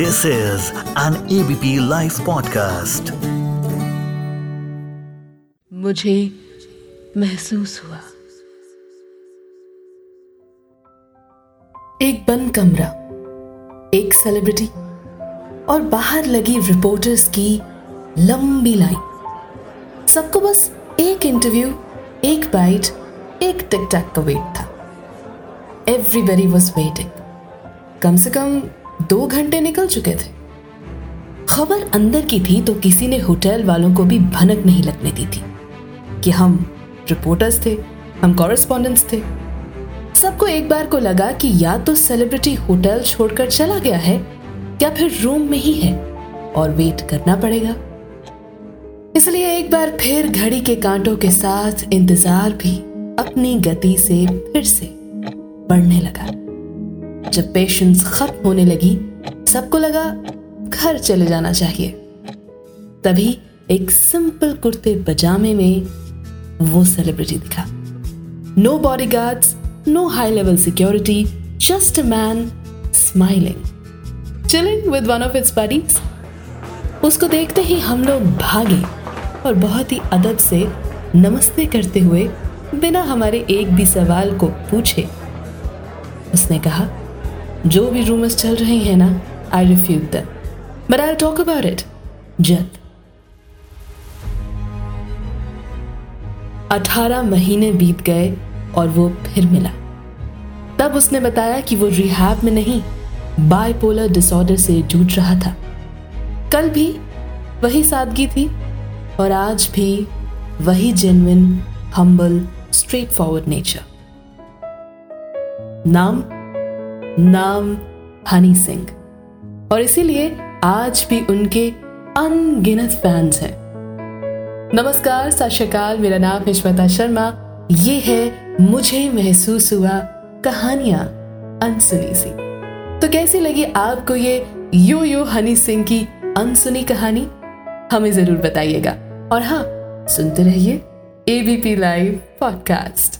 This is an ABP Life podcast. मुझे महसूस हुआ। एक बंद कमरा एक सेलिब्रिटी और बाहर लगी रिपोर्टर्स की लंबी लाइन सबको बस एक इंटरव्यू एक बाइट एक टिक टैक का वेट था। एवरीबडी वॉज़ वेटिंग कम से कम दो घंटे निकल चुके थे। खबर अंदर की थी तो किसी ने होटल वालों को भी भनक नहीं लगने दी थी कि हम रिपोर्टर्स थे, हम कॉरेस्पॉन्डेंट्स थे। सबको एक बार को लगा कि या तो सेलिब्रिटी होटल छोड़कर चला गया है, या फिर रूम में ही है और वेट करना पड़ेगा। इसलिए एक बार फिर घड़ी के कांटों के साथ इंतज़ार भी अपनी गति से फिर से बढ़ने लगा। जब पेशेंस खत्म होने लगी, सबको लगा घर चले जाना चाहिए। तभी एक सिंपल कुर्ते पजामे में वो सेलिब्रिटी दिखा। No body guards no high level security just a man smiling chilling with one of its buddies उसको देखते ही हम लोग भागे और बहुत ही अदब से नमस्ते करते हुए बिना हमारे एक भी सवाल को पूछे। उसने कहा जो भी रूमर्स चल रहे हैं ना I refuse them but I talk about it जल्द. अठारह महीने बीत गए और वो फिर मिला। तब उसने बताया कि वो रिहैब में नहीं बाइपोलर डिसऑर्डर से जूझ रहा था। कल भी वही सादगी थी और आज भी वही genuine humble straight forward nature नाम नाम हनी सिंह। और इसीलिए आज भी उनके अनगिनत फैंस हैं। नमस्कार, सत श्रीकाल, मेरा नाम है शर्मा। ये है मुझे महसूस हुआ कहानियाँ अनसुनी सी। तो कैसी लगी आपको ये यो यो हनी सिंह की अनसुनी कहानी? हमें ज़रूर बताइएगा। और हाँ सुनते रहिए ABP live podcast